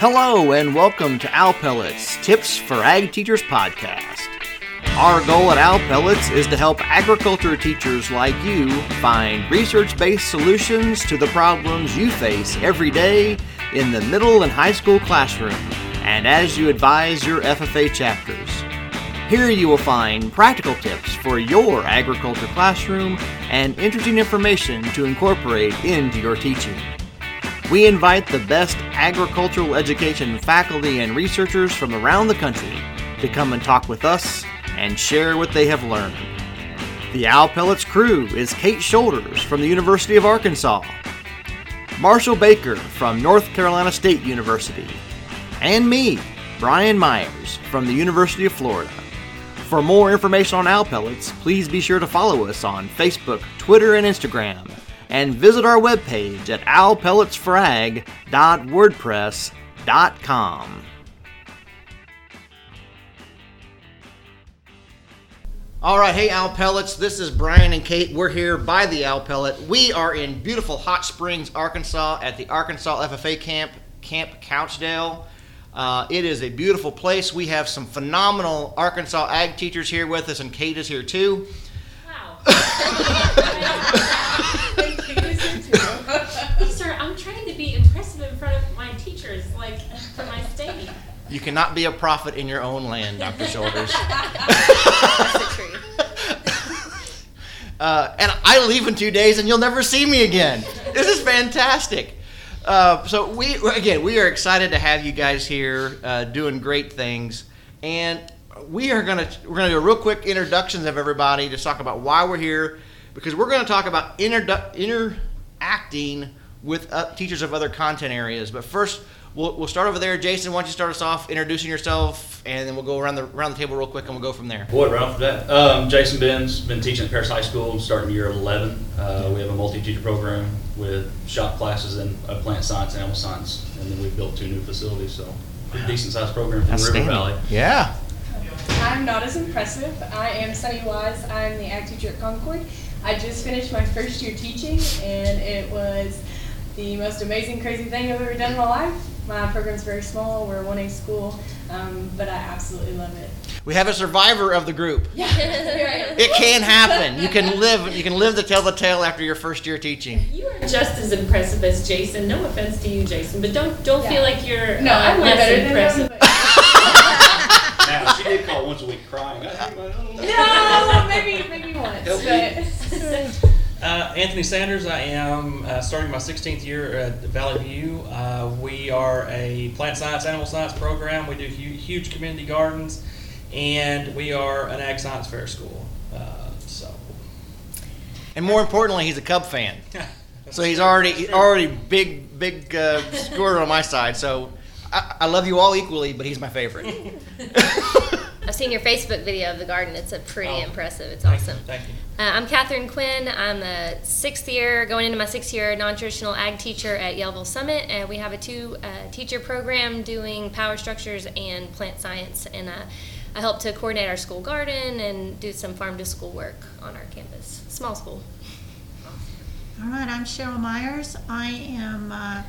Hello, and welcome to Owl Pellets Tips for Ag Teachers podcast. Our goal at Owl Pellets is to help agriculture teachers like you find research based solutions to the problems you face every day in the middle and high school classroom and as you advise your FFA chapters. Here you will find practical tips for your agriculture classroom and interesting information to incorporate into your teaching. We invite the best agricultural education faculty and researchers from around the country to come and talk with us and share what they have learned. The Owl Pellets crew is Kate Shoulders from the University of Arkansas, Marshall Baker from North Carolina State University, and me, Brian Myers from the University of Florida. For more information on Owl Pellets, please be sure to follow us on Facebook, Twitter, and Instagram and visit our webpage at owlpelletsforag.wordpress.com. All right, hey Owl Pellets, this is Brian and Kate. We're here by the Owl Pellet. We are in beautiful Hot Springs, Arkansas at the Arkansas FFA camp, Camp Couchdale. Uh, it is a beautiful place. We have some phenomenal Arkansas ag teachers here with us, and Kate is here too. Wow. Sir, I'm trying to be impressive in front of my teachers, like for my state. You cannot be a prophet in your own land, Dr. Shoulders. uh, and I leave in two days, and you'll never see me again. This is fantastic. Uh, so we again, we are excited to have you guys here, uh, doing great things, and we are gonna we're gonna do a real quick introductions of everybody to talk about why we're here, because we're gonna talk about introdu- interacting with uh, teachers of other content areas. But first, we'll, we'll start over there. Jason, why don't you start us off introducing yourself, and then we'll go around the around the table real quick, and we'll go from there. Boy, right off the bat. Um, Jason Benz, been teaching at Paris High School starting year 11. Uh, we have a multi-teacher program with shop classes in uh, plant science and animal science, and then we've built two new facilities, so pretty decent sized program from River Valley. Yeah. I'm not as impressive. I am Sunny Wise. I'm the ag teacher at Concord. I just finished my first year teaching, and it was the most amazing, crazy thing I've ever done in my life. My program's very small. We're a 1A school, um, but I absolutely love it. We have a survivor of the group. Yeah, here I am. It can happen. You can live. You can live to tell the tale after your first year teaching. You are just as impressive as Jason. No offense to you, Jason, but don't don't feel like you're No, uh, I'm way less better than impressive. them. but- Now, she did call once a week crying. I hate my own. no, maybe maybe once. Help But Uh, Anthony Sanders, I am uh, starting my 16th year at Valley View. Uh, we are a plant science, animal science program. We do hu- huge community gardens, and we are an ag science fair school. Uh, so, And more importantly, he's a Cub fan. So he's already already big big uh, scorer on my side. So I, I love you all equally, but he's my favorite. I've seen your Facebook video of the garden. It's a pretty Oh. impressive. It's thank awesome. You, thank you. Uh, I'm Catherine Quinn. I'm a sixth year, going into my sixth year non-traditional ag teacher at Yellville Summit, and we have a two uh, teacher program doing power structures and plant science, and uh, I help to coordinate our school garden and do some farm to school work on our campus. Small school. All right, I'm Cheryl Myers. I am, uh,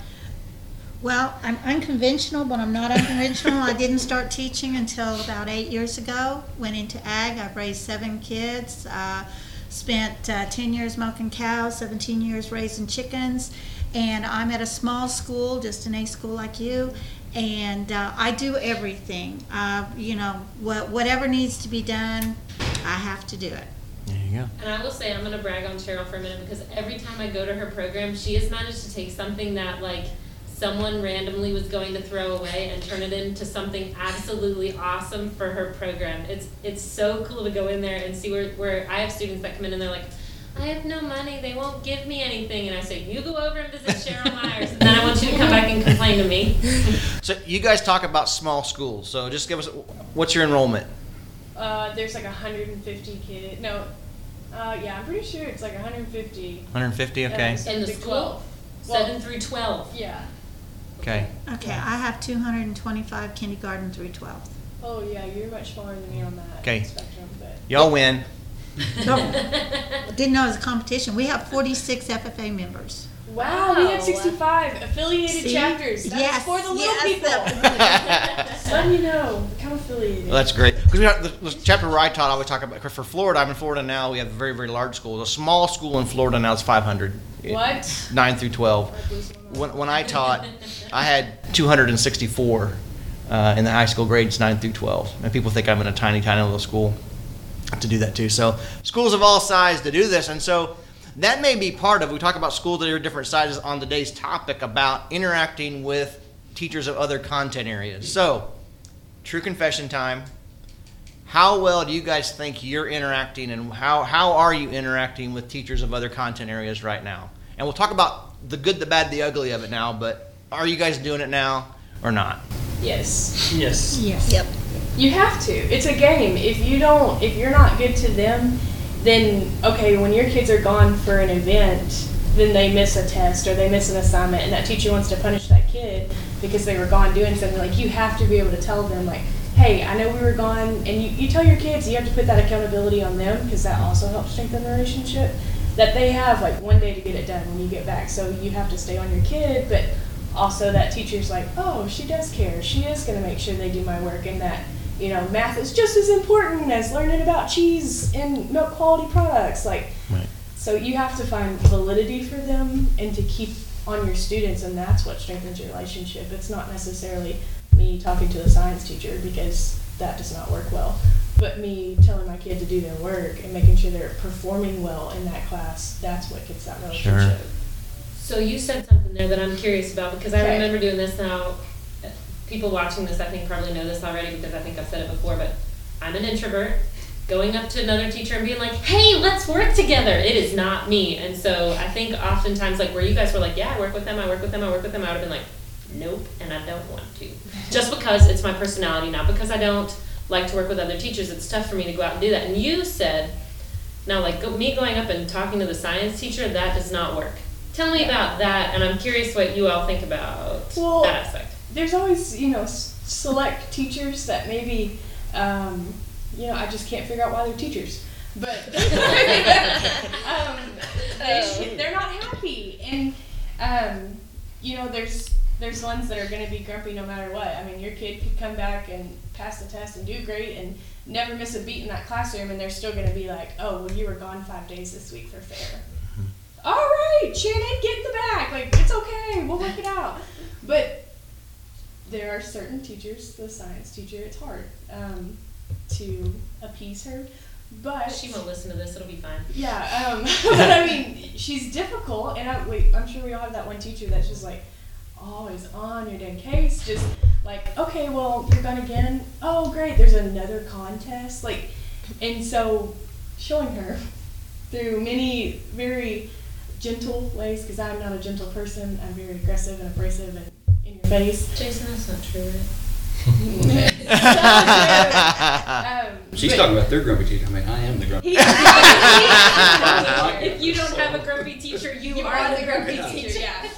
well, I'm unconventional, but I'm not unconventional. I didn't start teaching until about eight years ago. Went into ag. I've raised seven kids. Uh, spent uh, 10 years milking cows, 17 years raising chickens. And I'm at a small school, just an A school like you. And uh, I do everything. Uh, you know, what, whatever needs to be done, I have to do it. There you go. And I will say, I'm going to brag on Cheryl for a minute because every time I go to her program, she has managed to take something that, like, someone randomly was going to throw away and turn it into something absolutely awesome for her program. It's it's so cool to go in there and see where, where I have students that come in and they're like, I have no money, they won't give me anything. And I say, You go over and visit Cheryl Myers. And then I want you to come back and complain to me. So you guys talk about small schools. So just give us what's your enrollment? uh, there's like 150 kids. No, uh, yeah, I'm pretty sure it's like 150. 150. Okay. Yeah. In the school, 12. Well- 7 through 12. Yeah. Okay. Okay, I have 225 kindergarten through 12. Oh yeah, you're much smaller than me on that Okay. spectrum, but Y'all win. Didn't know it was a competition. We have 46 FFA members. Wow, we have 65 affiliated See? chapters. That's Yes, for the little yes, people. the- Just letting you know, become affiliated. Well, that's great. Because we have the, the chapter where I taught, I always talk about for Florida. I'm in Florida now. We have a very, very large school. A small school in Florida now is 500. What? Nine through 12. When, when I taught, I had 264 uh, in the high school grades, 9 through 12. And people think I'm in a tiny, tiny little school to do that too. So schools of all sizes to do this. And so that may be part of, we talk about schools that are different sizes on today's topic about interacting with teachers of other content areas. So, true confession time. How well do you guys think you're interacting and how, how are you interacting with teachers of other content areas right now? And we'll talk about the good, the bad, the ugly of it now, but are you guys doing it now or not? Yes. Yes. Yes. Yep. You have to. It's a game. If you don't, if you're not good to them, then okay, when your kids are gone for an event, then they miss a test or they miss an assignment, and that teacher wants to punish that kid because they were gone doing something. Like you have to be able to tell them, like, hey, I know we were gone, and you, you tell your kids you have to put that accountability on them because that also helps strengthen the relationship. That they have like one day to get it done when you get back, so you have to stay on your kid, but also that teacher's like, oh, she does care. She is going to make sure they do my work, and that you know, math is just as important as learning about cheese and milk quality products. Like, Right. so you have to find validity for them and to keep on your students, and that's what strengthens your relationship. It's not necessarily me talking to the science teacher because that does not work well, but me telling my kid to do their work and making sure they're performing well in that class. That's what gets that relationship. Sure. So you said something there that I'm curious about because I remember doing this now. People watching this, I think, probably know this already because I think I've said it before, but I'm an introvert. Going up to another teacher and being like, hey, let's work together. It is not me. And so I think oftentimes, like where you guys were like, yeah, I work with them, I work with them, I work with them, I would have been like, nope, and I don't want to. Just because it's my personality, not because I don't like to work with other teachers. It's tough for me to go out and do that. And you said, now, like go, me going up and talking to the science teacher, that does not work. Tell me about that, and I'm curious what you all think about Well, that aspect. There's always you know s- select teachers that maybe um, you know I just can't figure out why they're teachers, but um, they, they're not happy, and um, you know there's there's ones that are going to be grumpy no matter what. I mean, your kid could come back and pass the test and do great and never miss a beat in that classroom, and they're still going to be like, oh, well, you were gone five days this week for fair. All right, Shannon, get in the back. Like it's okay, we'll work it out. But there are certain teachers, the science teacher, it's hard um, to appease her. But She won't listen to this. It'll be fine. yeah, um, but I mean, she's difficult, and I, wait, I'm sure we all have that one teacher that's just like always on your dead case, just like, okay, well, you're gone again. Oh, great, there's another contest, like, and so showing her through many very gentle ways, because I'm not a gentle person. I'm very aggressive and abrasive and face. Jason, that's not true, right? um, She's but- talking about their grumpy teacher. I mean, I am the grumpy. He- if you don't have a grumpy teacher, you, You are, the grumpy Yeah. teacher. yeah.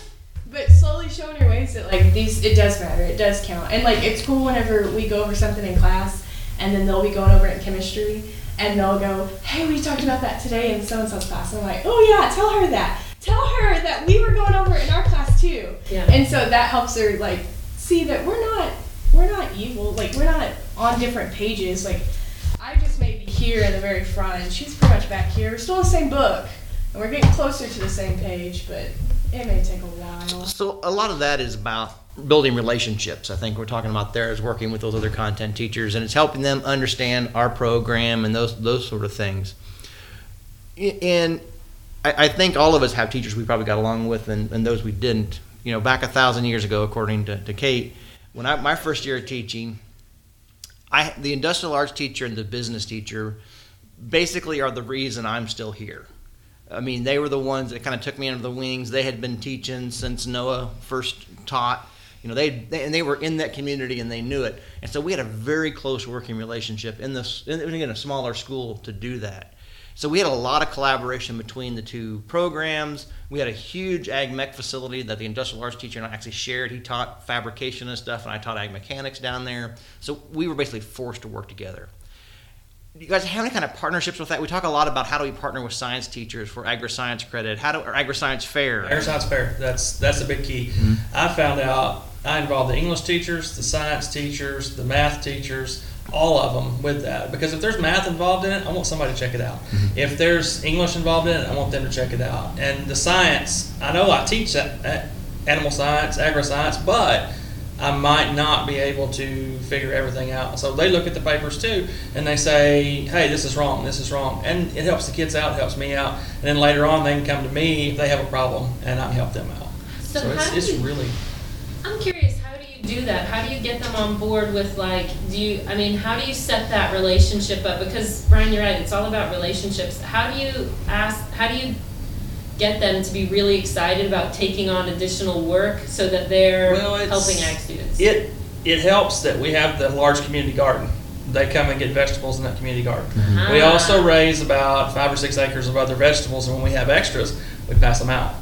But slowly showing her ways that like these, it does matter. It does count. And like it's cool whenever we go over something in class, and then they'll be going over it in chemistry, and they'll go, "Hey, we talked about that today in so and so's class." And I'm like, "Oh yeah, tell her that. Tell her that we were going over it in our class too." Yeah. And so that helps her like see that we're not we're not evil. Like we're not on different pages. Like I just may be here in the very front, and she's pretty much back here. We're still in the same book, and we're getting closer to the same page, but it may take a while. So a lot of that is about building relationships. I think we're talking about there is working with those other content teachers, and it's helping them understand our program and those those sort of things. I- And I, I think all of us have teachers we probably got along with, and, and those we didn't. You know, back a thousand years ago, according to, to Kate, when I my first year of teaching, I the industrial arts teacher and the business teacher basically are the reason I'm still here. I mean, they were the ones that kind of took me under the wings. They had been teaching since Noah first taught. You know, they, they and they were in that community and they knew it. And so we had a very close working relationship in this in, in a smaller school to do that. So we had a lot of collaboration between the two programs. We had a huge ag mech facility that the industrial arts teacher and I actually shared. He taught fabrication and stuff, and I taught ag mechanics down there. So we were basically forced to work together you guys have any kind of partnerships with that? We talk a lot about how do we partner with science teachers for agri-science credit, how do or agri-science fair. Agri-science fair. That's that's a big key. Mm-hmm. I found out I involved the English teachers, the science teachers, the math teachers, all of them with that. Because if there's math involved in it, I want somebody to check it out. Mm-hmm. If there's English involved in it, I want them to check it out. And the science, I know I teach that, animal science, agri-science, but I might not be able to figure everything out. So they look at the papers too, and they say, "Hey, this is wrong. This is wrong," and it helps the kids out. It helps me out. And then later on, they can come to me if they have a problem, and I can help them out. So So, it's, how it's really I'm curious, how do that? How do you get them on board with like, do you, I mean, how do you set that relationship up? Because Brian, you're right, it's all about relationships. How do you ask, how do you get them to be really excited about taking on additional work so that they're Well, helping ag students? it it helps that we have the large community garden. They come and get vegetables in that community garden. We Ah. also raise about five or six acres of other vegetables, and when we have extras, we pass them out.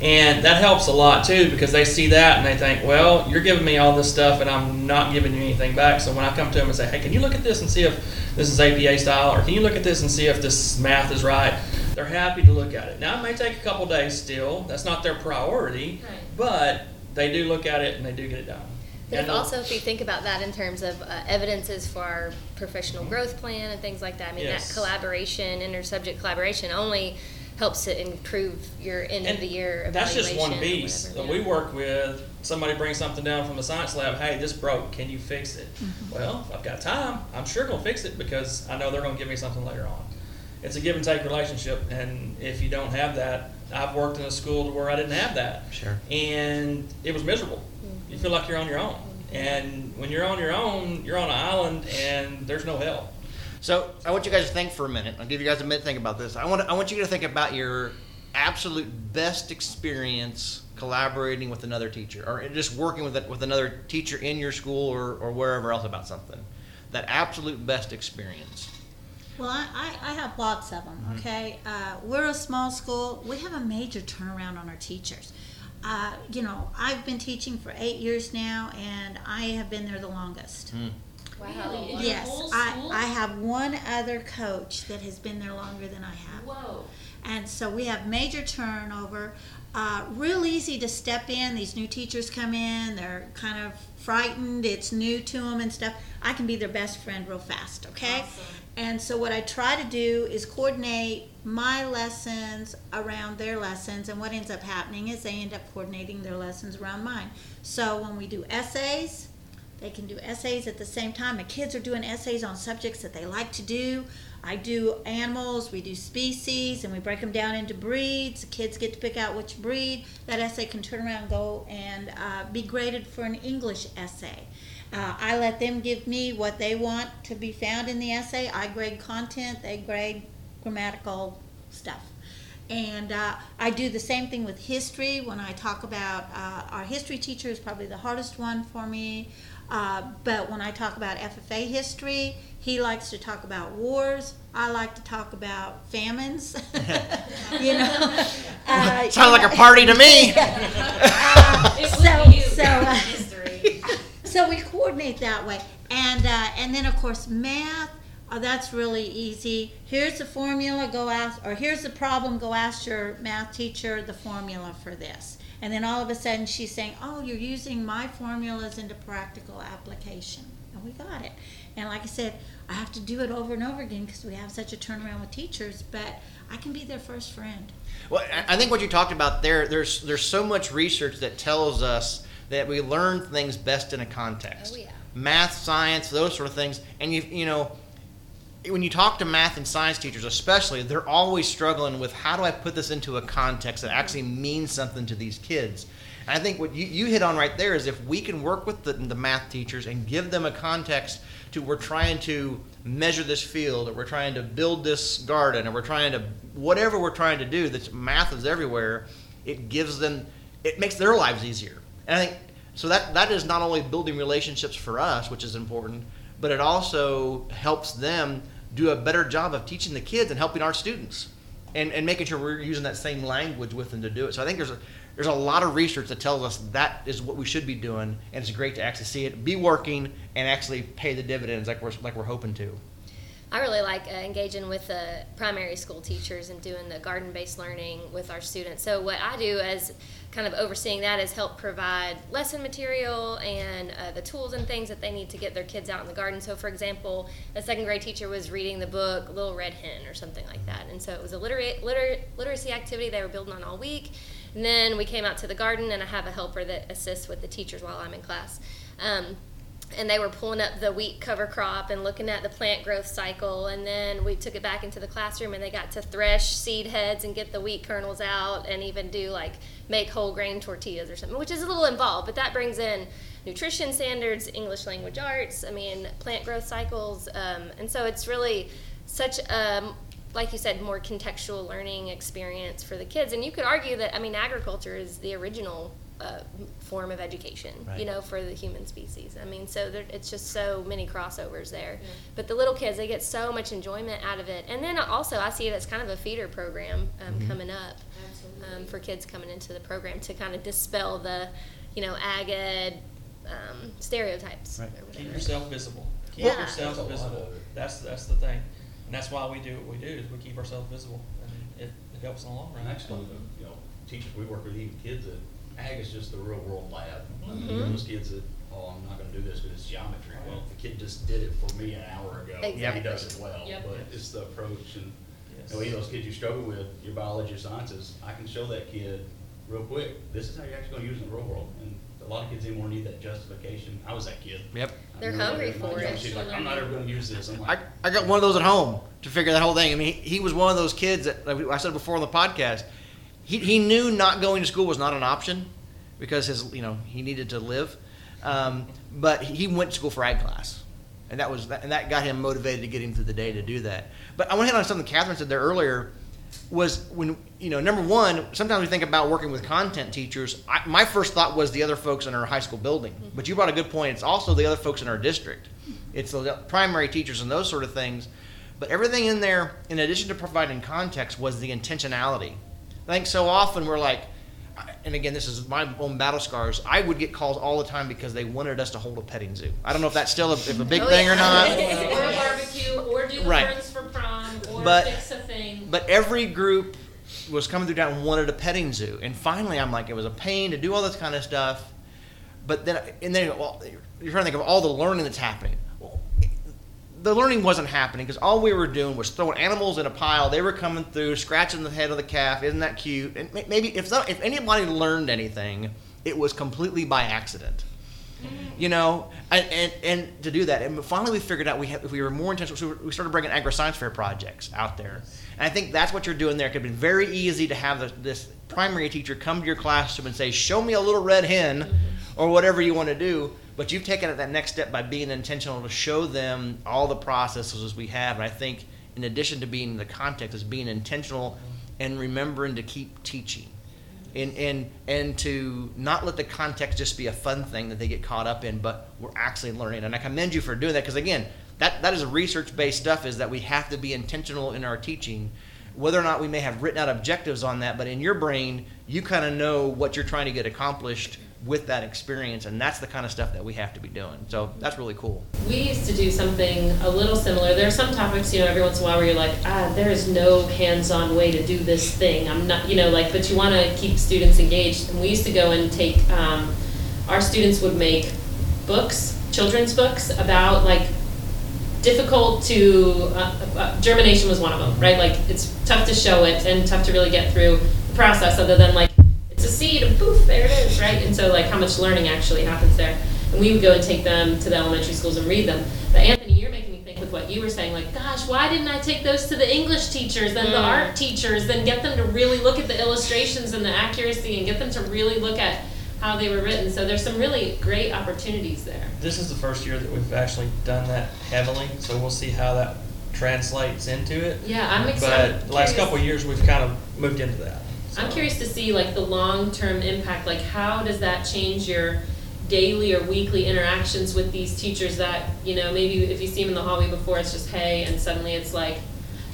And that helps a lot too because they see that and they think, well, you're giving me all this stuff and I'm not giving you anything back. So when I come to them and say, hey, can you look at this and see if this is APA style, or can you look at this and see if this math is right? They're happy to look at it. Now it may take a couple days still. That's not their priority, Right. but they do look at it and they do get it done. But if And- also, if you think about that in terms of uh, evidences for our professional growth plan and things like that, I mean, Yes. that collaboration, inter-subject collaboration, only helps to improve your end of the year That's just one piece. whatever, that We work with, somebody brings something down from the science lab, hey, this broke, can you fix it? Mm-hmm. Well, I've got time, I'm sure gonna fix it because I know they're gonna give me something later on. It's a give and take relationship, and if you don't have that, I've worked in a school where I didn't have that. Sure. And it was miserable. You feel like you're on your own. And when you're on your own, you're on an island and there's no help. So I want you guys to think for a minute. I'll give you guys a minute to think about this. I want I want you to think about your absolute best experience collaborating with another teacher, or just working with with another teacher in your school or, or wherever else about something. That absolute best experience. Well, I, I, I have lots of them, okay? Uh, we're a small school. We have a major turnaround on our teachers. Uh, you know, I've been teaching for eight years now, and I have been there the longest. Really? Your Yes, I. I have one other coach that has been there longer than I have. Whoa. And so we have major turnover. Uh, real easy to step in. These new teachers come in, they're kind of frightened, it's new to them and stuff. I can be their best friend real fast, okay? Awesome. And so what I try to do is coordinate my lessons around their lessons, and what ends up happening is they end up coordinating their lessons around mine. So when we do essays, they can do essays at the same time. The kids are doing essays on subjects that they like to do. I do animals, we do species, and we break them down into breeds. The kids get to pick out which breed. That essay can turn around and go and uh, be graded for an English essay. Uh, I let them give me what they want to be found in the essay. I grade content, they grade grammatical stuff. And uh, I do the same thing with history. When I talk about uh, our history teacher is probably the hardest one for me. Uh, but when I talk about FFA history, he likes to talk about wars. I like to talk about famines. you know, uh, Sounds like a party to me. It So- so, uh, so we coordinate that way. And uh, and then of course math uh, that's really easy. Here's the formula go ask or here's the problem go ask your math teacher the formula for this and then all of a sudden she's saying oh you're using my formulas into practical application and we got it and like i said i have to do it over and over again because we have such a turnaround with teachers but i can be their first friend Well, I- I think what you talked about there, there's there's so much research that tells us that we learn things best in a context. Oh, yeah. Math, science, those sort of things, and you you know, when you talk to math and science teachers, especially, they're always struggling with how do I put this into a context that actually means something to these kids. And I think what you, you hit on right there is if we can work with the, the math teachers and give them a context to we're trying to measure this field or we're trying to build this garden or we're trying to whatever we're trying to do that's math is everywhere it gives them it makes their lives easier and i think so that that is not only building relationships for us which is important but it also helps them do a better job of teaching the kids and helping our students and, and making sure we're using that same language with them to do it. So i think there's a there's a lot of research that tells us that is what we should be doing and it's great to actually see it be working and actually pay the dividends like we're like we're hoping to I really like uh, engaging with the primary school teachers and doing the garden based learning with our students. So, what I do as kind of overseeing that is help provide lesson material and uh, the tools and things that they need to get their kids out in the garden. So, for example, a second grade teacher was reading the book Little Red Hen or something like that. And so, it was a liter- literacy activity they were building on all week. And then we came out to the garden, and I have a helper that assists with the teachers while I'm in class. Um, and they were pulling up the wheat cover crop and looking at the plant growth cycle and then we took it back into the classroom and they got to thresh seed heads and get the wheat kernels out and even do like make whole grain tortillas or something which is a little involved but that brings in nutrition standards english language arts i mean plant growth cycles um, and so it's really such a like you said more contextual learning experience for the kids and you could argue that i mean agriculture is the original uh, form of education, Right. you know, for the human species. I mean, so there, it's just so many crossovers there. But the little kids, they get so much enjoyment out of it. And then also, I see it as kind of a feeder program um, Mm-hmm. coming up um, for kids coming into the program to kind of dispel the, you know, ag ed um, stereotypes. Right. Keep yourself visible. Keep Yeah. yourself That's visible. That's that's the thing, and that's why we do what we do. Is we keep ourselves visible, and it, it helps in the long run. actually, you know, teachers we work with, even kids that, ag is just the real world lab. I mean, Mhm. those kids that, oh, I'm not gonna do this because it's geometry. Well, the kid just did it for me an hour ago. He Exactly. does it well, Yep. but it's the approach and, Yes. you know, any of those kids you struggle with, your biology or sciences, I can show that kid real quick, this is how you're actually gonna use it in the real world. And a lot of kids anymore need that justification. I was that kid. Yep. I They're remember hungry my for it. She's like, I'm not ever gonna use this. I'm I, like, I got one of those at home to figure that whole thing. I mean, he, he was one of those kids that like I said before on the podcast. He, he knew not going to school was not an option because his you know he needed to live, um, but he went to school for ag class, and that was and that got him motivated to get him through the day to do that. But I want to hit on something Catherine said there earlier. Was when you know number one. Sometimes we think about working with content teachers. I, my first thought was the other folks in our high school building, but you brought a good point. It's also the other folks in our district. It's the primary teachers and those sort of things. But everything in there, in addition to providing context, was the intentionality. I think so often we're like, and again, this is my own battle scars. I would get calls all the time because they wanted us to hold a petting zoo. I don't know if that's still a, if a big Oh, thing or not. or a barbecue, or do the Right. for prom, or But- fix a thing. But every group was coming through town and wanted a petting zoo. And finally, I'm like, it was a pain to do all this kind of stuff. But then, and then well, you're trying to think of all the learning that's happening. The learning wasn't happening because all we were doing was throwing animals in a pile. They were coming through, scratching the head of the calf. Isn't that cute? And maybe if some, if anybody learned anything, it was completely by accident. You know, and, and, and to do that, and finally we figured out we if we were more intentional, so we started bringing agri science fair projects out there, and I think that's what you're doing there. It could have been very easy to have this primary teacher come to your classroom and say, "Show me a little red hen," or whatever you want to do. But you've taken it that next step by being intentional to show them all the processes we have, and I think in addition to being the context, is being intentional and remembering to keep teaching and and and to not let the context just be a fun thing that they get caught up in, but we're actually learning. And I commend you for doing that because again, that that is research based stuff. Is that we have to be intentional in our teaching, whether or not we may have written out objectives on that, but in your brain, you kind of know what you're trying to get accomplished with that experience, and that's the kind of stuff that we have to be doing. So that's really cool. We used to do something a little similar. There are some topics, you know, every once in a while where you're like, ah, there is no hands-on way to do this thing. I'm not, you know, like, but you want to keep students engaged. And we used to go and take, um, our students would make books, children's books about like difficult to uh, uh, germination was one of them, right? Like it's tough to show it and tough to really get through the process, other than like it's a seed and poof, there it is, right? And so like how much learning actually happens there. And we would go and take them to the elementary schools and read them. But Anthony, you're making me think with what you were saying, like, gosh, why didn't I take those to the English teachers and the Mm. art teachers, then get them to really look at the illustrations and the accuracy and get them to really look at how they were written. So there's some really great opportunities there. This is the first year that we've actually done that heavily, so we'll see how that translates into it. Yeah, I'm excited. But the last couple of years, we've kind of moved into that. I'm curious to see like the long-term impact, like how does that change your daily or weekly interactions with these teachers that, you know, maybe if you see them in the hallway before, it's just hey, and suddenly it's like,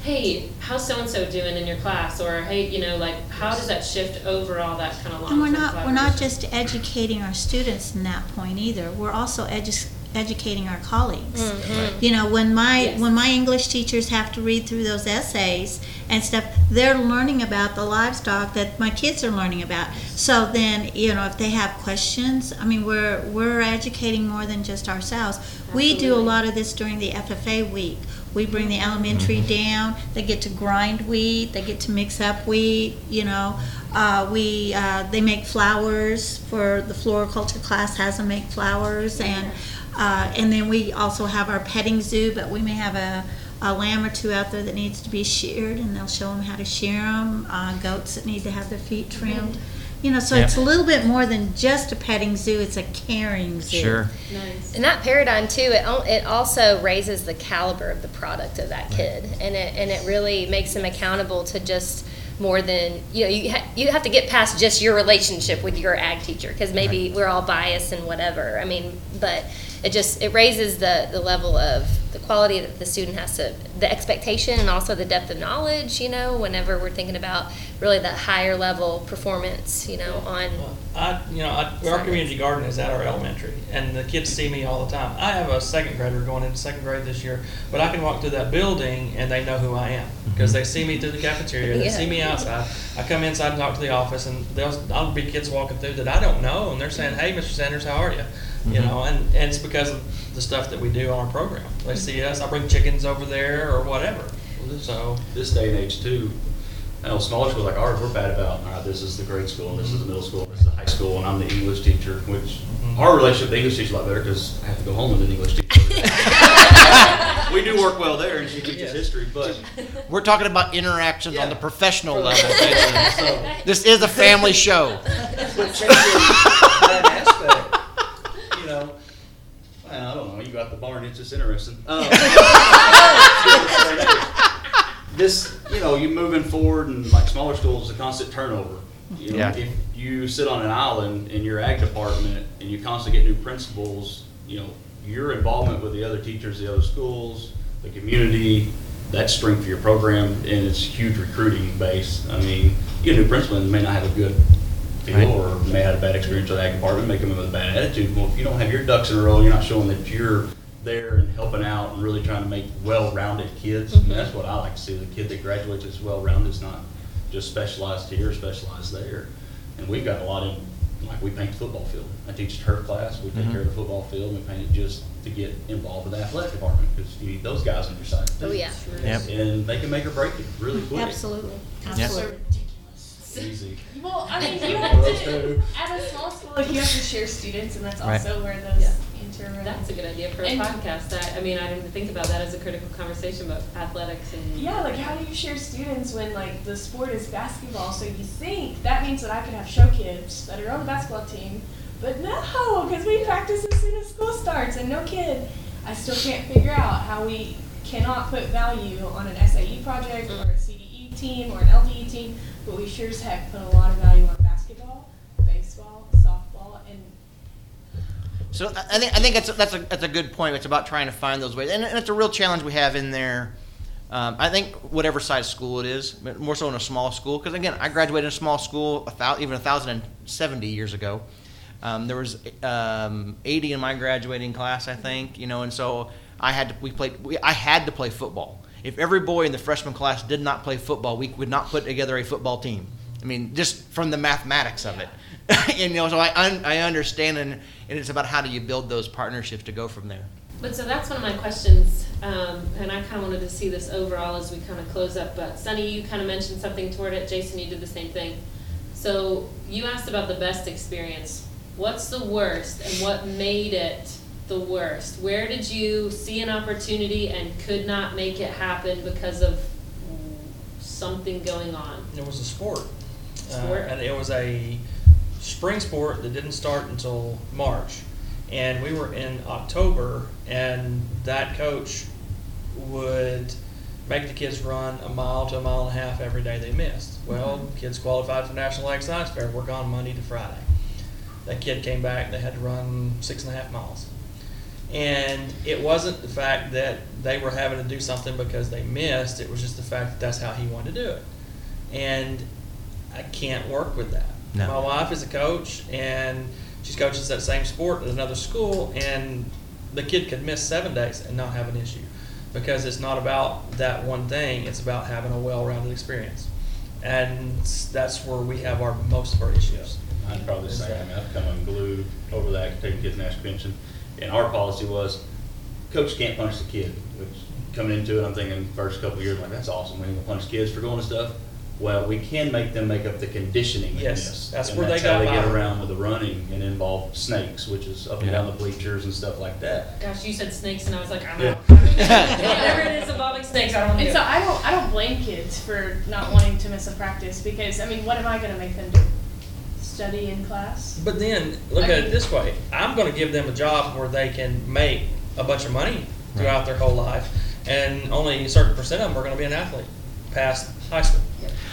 hey, how's so-and-so doing in your class? Or hey, you know, like how does that shift overall that kind of long-term And we're not, we're not collaboration? just educating our students in that point either. We're also edu- educating our colleagues. You know, when my Yes. when my English teachers have to read through those essays and stuff, they're learning about the livestock that my kids are learning about. So then, you know, if they have questions, I mean, we're we're educating more than just ourselves. We do a lot of this during the FFA week. We bring the elementary down. They get to grind wheat. They get to mix up wheat. You know, uh, we uh, they make flowers for the floriculture class. Has them make flowers, and uh, and then we also have our petting zoo. But we may have a, a lamb or two out there that needs to be sheared, and they'll show them how to shear them. Uh, goats that need to have their feet trimmed. You know, so Yeah. it's a little bit more than just a petting zoo. It's a caring zoo. Sure. Nice. And that paradigm too, it, al- it also raises the caliber of the product of that kid, and it and it really makes them accountable to just more than you know. You ha- you have to get past just your relationship with your ag teacher because maybe we're all biased and whatever. I mean, but it just it raises the the level of the quality that the student has to the expectation and also the depth of knowledge. You know, whenever we're thinking about really that higher level performance. You know, on Well, I, you know, I, our community garden is at our elementary, and the kids see me all the time. I have a second grader going into second grade this year, but I can walk through that building and they know who I am because mm-hmm. they see me through the cafeteria, they Yeah. see me outside. I come inside and talk to the office, and there'll I'll be kids walking through that I don't know, and they're saying, mm-hmm. "Hey, Mr. Sanders, how are you?" You mm-hmm. know, and, and it's because of the stuff that we do on our program. They see us. I bring chickens over there or whatever. So this day and age too, I know smaller schools like ours, we're bad about, all right, this is the grade school, and this is the mm-hmm. middle school, this is the high school, and I'm the English teacher, which mm-hmm. our relationship with the English teacher is a lot better because I have to go home with an English teacher. We do work well there and she teaches Yes. history, but We're talking about interactions on Yeah. the professional level. So, this is a family show. but changing that aspect, you know, well, I don't know, you go out the barn, it's just interesting. Um, This, you know, you're moving forward and like smaller schools, a constant turnover. You know, Yeah. if you sit on an island in your ag department and you constantly get new principals, you know, your involvement with the other teachers, the other schools, the community, that's strength for your program and it's huge recruiting base. I mean, you get a new principal and may not have a good feel Right. or may have had a bad experience with the ag department, come in with a bad attitude. Well, if you don't have your ducks in a row, you're not showing that you're there and helping out and really trying to make well-rounded kids. And that's what I like to see. The kid that graduates is well-rounded, is not just specialized here, specialized there. And we've got a lot in, like we paint the football field. I teach turf class. We take Mhm. care of the football field. We paint it just to get involved with the athletic department because you need those guys on your side. too. oh yeah. Yep. And they can make or break it really quick. Absolutely. Yeah. So. Easy. Well, I mean, you have to, at a small school, like, you have to share students, and that's Right. also where those Yeah. inter. That's a good idea for a And- podcast. I, I mean, I didn't think about that as a critical conversation, but athletics and. Yeah, like how do you share students when like the sport is basketball? So you think that means that I could have show kids that are on the basketball team, but no, because we practice as soon as school starts, and no kid. I still can't figure out how we cannot put value on an SAE project mm. or a CDE team or an LDE team, but we sure as heck put a lot of value on basketball, baseball, softball, and So I think I think that's a, that's a that's a good point. It's about trying to find those ways, and it's a real challenge we have in there. Um, I think whatever size school it is, but more so in a small school, because again, I graduated in a small school, a thou, even a thousand and seventy years ago. Um, there was um, eighty in my graduating class, I think, you know, and so I had to we played we, I had to play football. If every boy in the freshman class did not play football, we would not put together a football team. I mean, just from the mathematics of it. and you know, so I un, I understand, and, and it's about how do you build those partnerships to go from there. But so that's one of my questions, um, and I kind of wanted to see this overall as we kind of close up. But Sunny, you kind of mentioned something toward it. Jason, you did the same thing. So you asked about the best experience. What's the worst, and what made it the worst? Where did you see an opportunity and could not make it happen because of something going on? It was a sport. Uh, Sport? and it was a spring sport that didn't start until March. And we were in October, and that coach would make the kids run a mile to a mile and a half every day they missed. Well, kids qualified for National Ag Science Fair. We're gone Monday to Friday. That kid came back, they had to run six and a half miles. And it wasn't the fact that they were having to do something because they missed, it was just the fact that that's how he wanted to do it. And I can't work with that. No. My wife is a coach and she coaches that same sport at another school and the kid could miss seven days and not have an issue because it's not about that one thing. It's about having a well-rounded experience, and that's where we have our most of our issues. I'd probably say, I mean, I've come unglued over that, taking kids in action pension. And our policy was, coach can't punish the kid, which coming into it, I'm thinking first couple of years, like, that's awesome, we ain't gonna punish kids for going to stuff. Well, we can make them make up the conditioning in Yes, this. that's And where they that's how got they get mine. around with the running and involve snakes, which is up and down the bleachers and stuff like that. Gosh, you said snakes, and I was like, I'm Yeah. out. Whatever it is involving snakes, I don't want to And do so. I don't I don't blame kids for not wanting to miss a practice because I mean, what am I going to make them do? Study in class? But then look at it this way: I'm going to give them a job where they can make a bunch of money throughout their whole life, and only a certain percent of them are going to be an athlete past high school.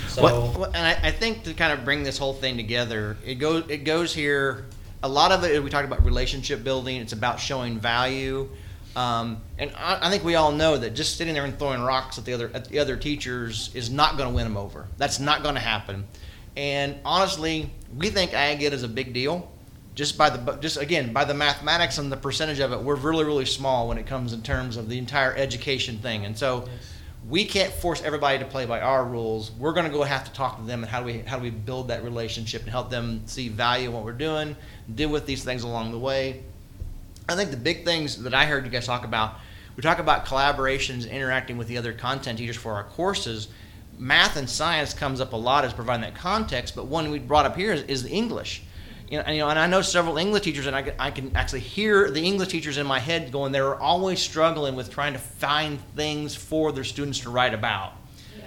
So What, what- and I, I think to kind of bring this whole thing together, it goes it goes here. A lot of it we talked about relationship building. It's about showing value, um, and I, I think we all know that just sitting there and throwing rocks at the other at the other teachers is not going to win them over. That's not going to happen. And honestly, we think ag is a big deal. Just by the just again by the mathematics and the percentage of it, we're really really small when it comes in terms of the entire education thing. And so we can't force everybody to play by our rules. We're going to go have to talk to them and how do we how do we build that relationship and help them see value in what we're doing, deal with these things along the way. I think the big things that I heard you guys talk about, we talk about collaborations, interacting with the other content teachers for our courses. Math and science comes up a lot as providing that context, but one we brought up here is, is English. You know, and, you know, and I know several English teachers, and I can, I can actually hear the English teachers in my head going, they're always struggling with trying to find things for their students to write about.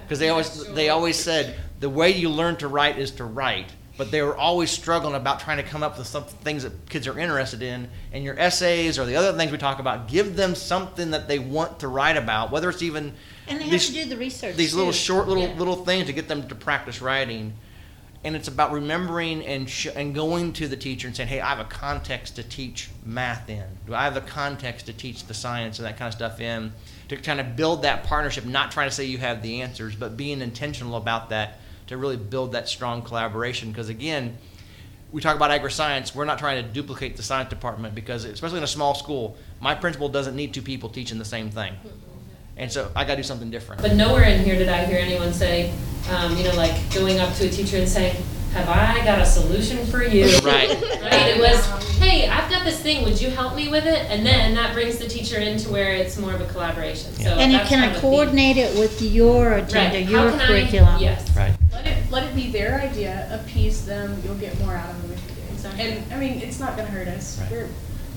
Because they always they always said the way you learn to write is to write but they were always struggling about trying to come up with some things that kids are interested in. And your essays or the other things we talk about give them something that they want to write about whether it's even And they have these, to do the research these little short little Yeah. little things to get them to practice writing. And it's about remembering and sh- and going to the teacher and saying hey i have a context to teach math in. Do i have a context to teach the science and that kind of stuff in? To kind of build that partnership not trying to say you have the answers but being intentional about that to really build that strong collaboration. Because again we talk about agri-science. We're not trying to duplicate the science department because especially in a small school my principal doesn't need two people teaching the same thing mm-hmm. And so i got to do something different But nowhere in here did I hear anyone say, um, you know, like going up to a teacher and saying, "Have I got a solution for you?" Right. Right. It was, "Hey, I've got this thing. Would you help me with it?" And then that brings the teacher into where it's more of a collaboration. So And it can kind of coordinate it with your agenda, Right. your How can I- curriculum? Yes. right Let it let it be their idea, appease them, you'll get more out of them if you do. Exactly. And I mean, it's not gonna hurt us. Right. We're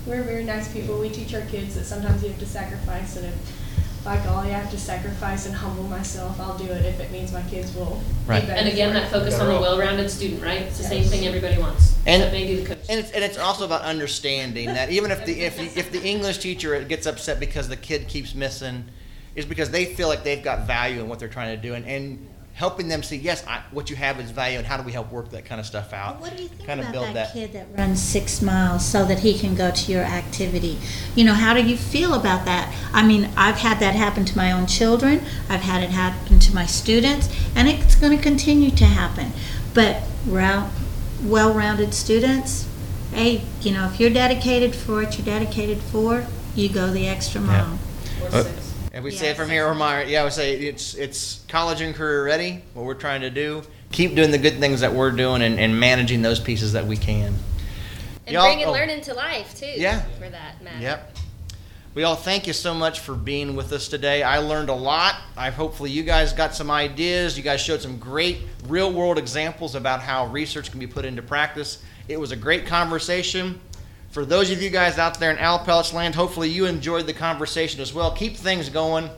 we're very nice people. We teach our kids that sometimes you have to sacrifice and if by golly, I have to sacrifice and humble myself, I'll do it if it means my kids will Right. be better. And again, that focus on the well-rounded student, right? It's the same thing everybody wants. And- maybe the coach. And it's, and it's also about understanding that even if the if, if the English teacher gets upset because the kid keeps missing, is because they feel like they've got value in what they're trying to do, and, and helping them see yes, I, what you have is value, and how do we help work that kind of stuff out? But What do you think kind of build that, that. kid that runs six miles so that he can go to your activity? You know, how do you feel about that? I mean, I've had that happen to my own children. I've had it happen to my students, and it's going to continue to happen. But rou- well-rounded students, hey, you know, if you're dedicated for what you're dedicated for, you go the extra mile. Or Uh, And we Yeah, say it from here. Omar. Yeah, we say it's it's college and career ready. What we're trying to do, keep doing the good things that we're doing, and, and managing those pieces that we can. And Y'all- bringing oh. learning to life too. Yeah. For that matter. Yep. We all thank you so much for being with us today. I learned a lot. I hopefully you guys got some ideas. You guys showed some great real world examples about how research can be put into practice. It was a great conversation. For those of you guys out there in Owl Pellets land, hopefully you enjoyed the conversation as well. Keep things going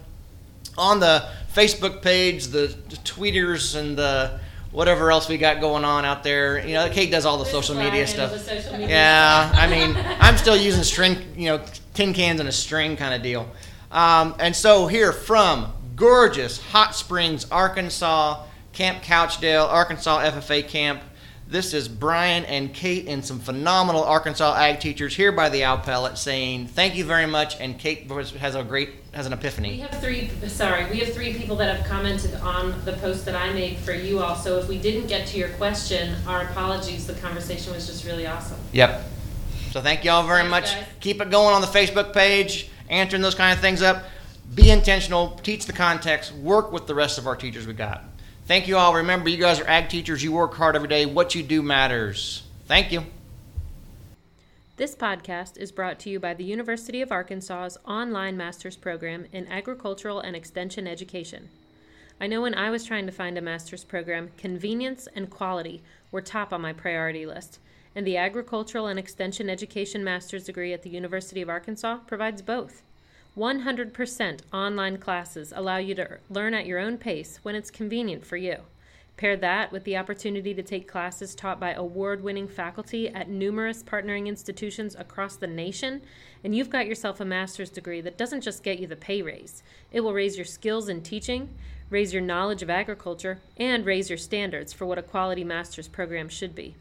on the Facebook page, the tweeters, and the whatever else we got going on out there. You know, Kate does all the social media the social media Yeah, stuff. I mean, I'm still using string, you know, tin cans and a string kind of deal. Um, and so here from gorgeous Hot Springs, Arkansas, Camp Couchdale, Arkansas FFA camp. This is Brian and Kate and some phenomenal Arkansas ag teachers here by the Owl Pellet saying thank you very much. And Kate has a great has an epiphany. We have three, sorry, we have three people that have commented on the post that I made for you all. So if we didn't get to your question, our apologies. The conversation was just really awesome. Yep. So thank you all very Thanks, much. guys. Keep it going on the Facebook page, answering those kind of things up. Be intentional, teach the context, work with the rest of our teachers we got. Thank you all. Remember, you guys are ag teachers. You work hard every day. What you do matters. Thank you. This podcast is brought to you by the University of Arkansas's online master's program in agricultural and extension education. I know when I was trying to find a master's program, convenience and quality were top on my priority list, and the agricultural and extension education master's degree at the University of Arkansas provides both. 100% online classes allow you to learn at your own pace when it's convenient for you. Pair that with the opportunity to take classes taught by award winning faculty at numerous partnering institutions across the nation, and you've got yourself a master's degree that doesn't just get you the pay raise. It will raise your skills in teaching, raise your knowledge of agriculture, and raise your standards for what a quality master's program should be.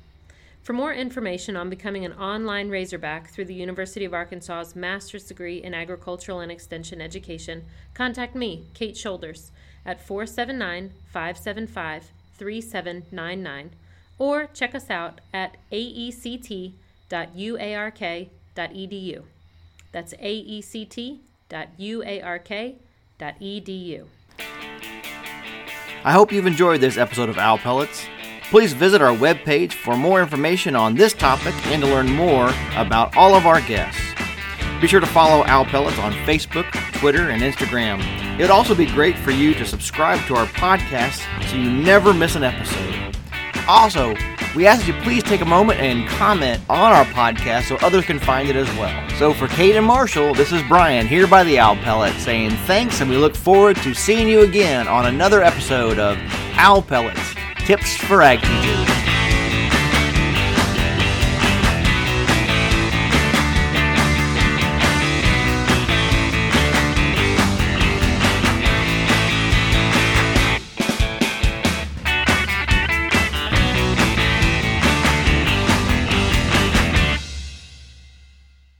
For more information on becoming an online Razorback through the University of Arkansas's master's degree in agricultural and extension education, contact me, Kate Shoulders, at 479 575 3799 or check us out at aect.uark.edu. That's aect.uark.edu. I hope you've enjoyed this episode of Owl Pellets. Please visit our webpage for more information on this topic and to learn more about all of our guests. Be sure to follow Owl Pellets on Facebook, Twitter, and Instagram. It would also be great for you to subscribe to our podcast so you never miss an episode. Also, we ask that you please take a moment and comment on our podcast so others can find it as well. So for Kate and Marshall, this is Brian here by the Owl Pellet saying thanks and we look forward to seeing you again on another episode of Owl Pellets Tips for Teachers.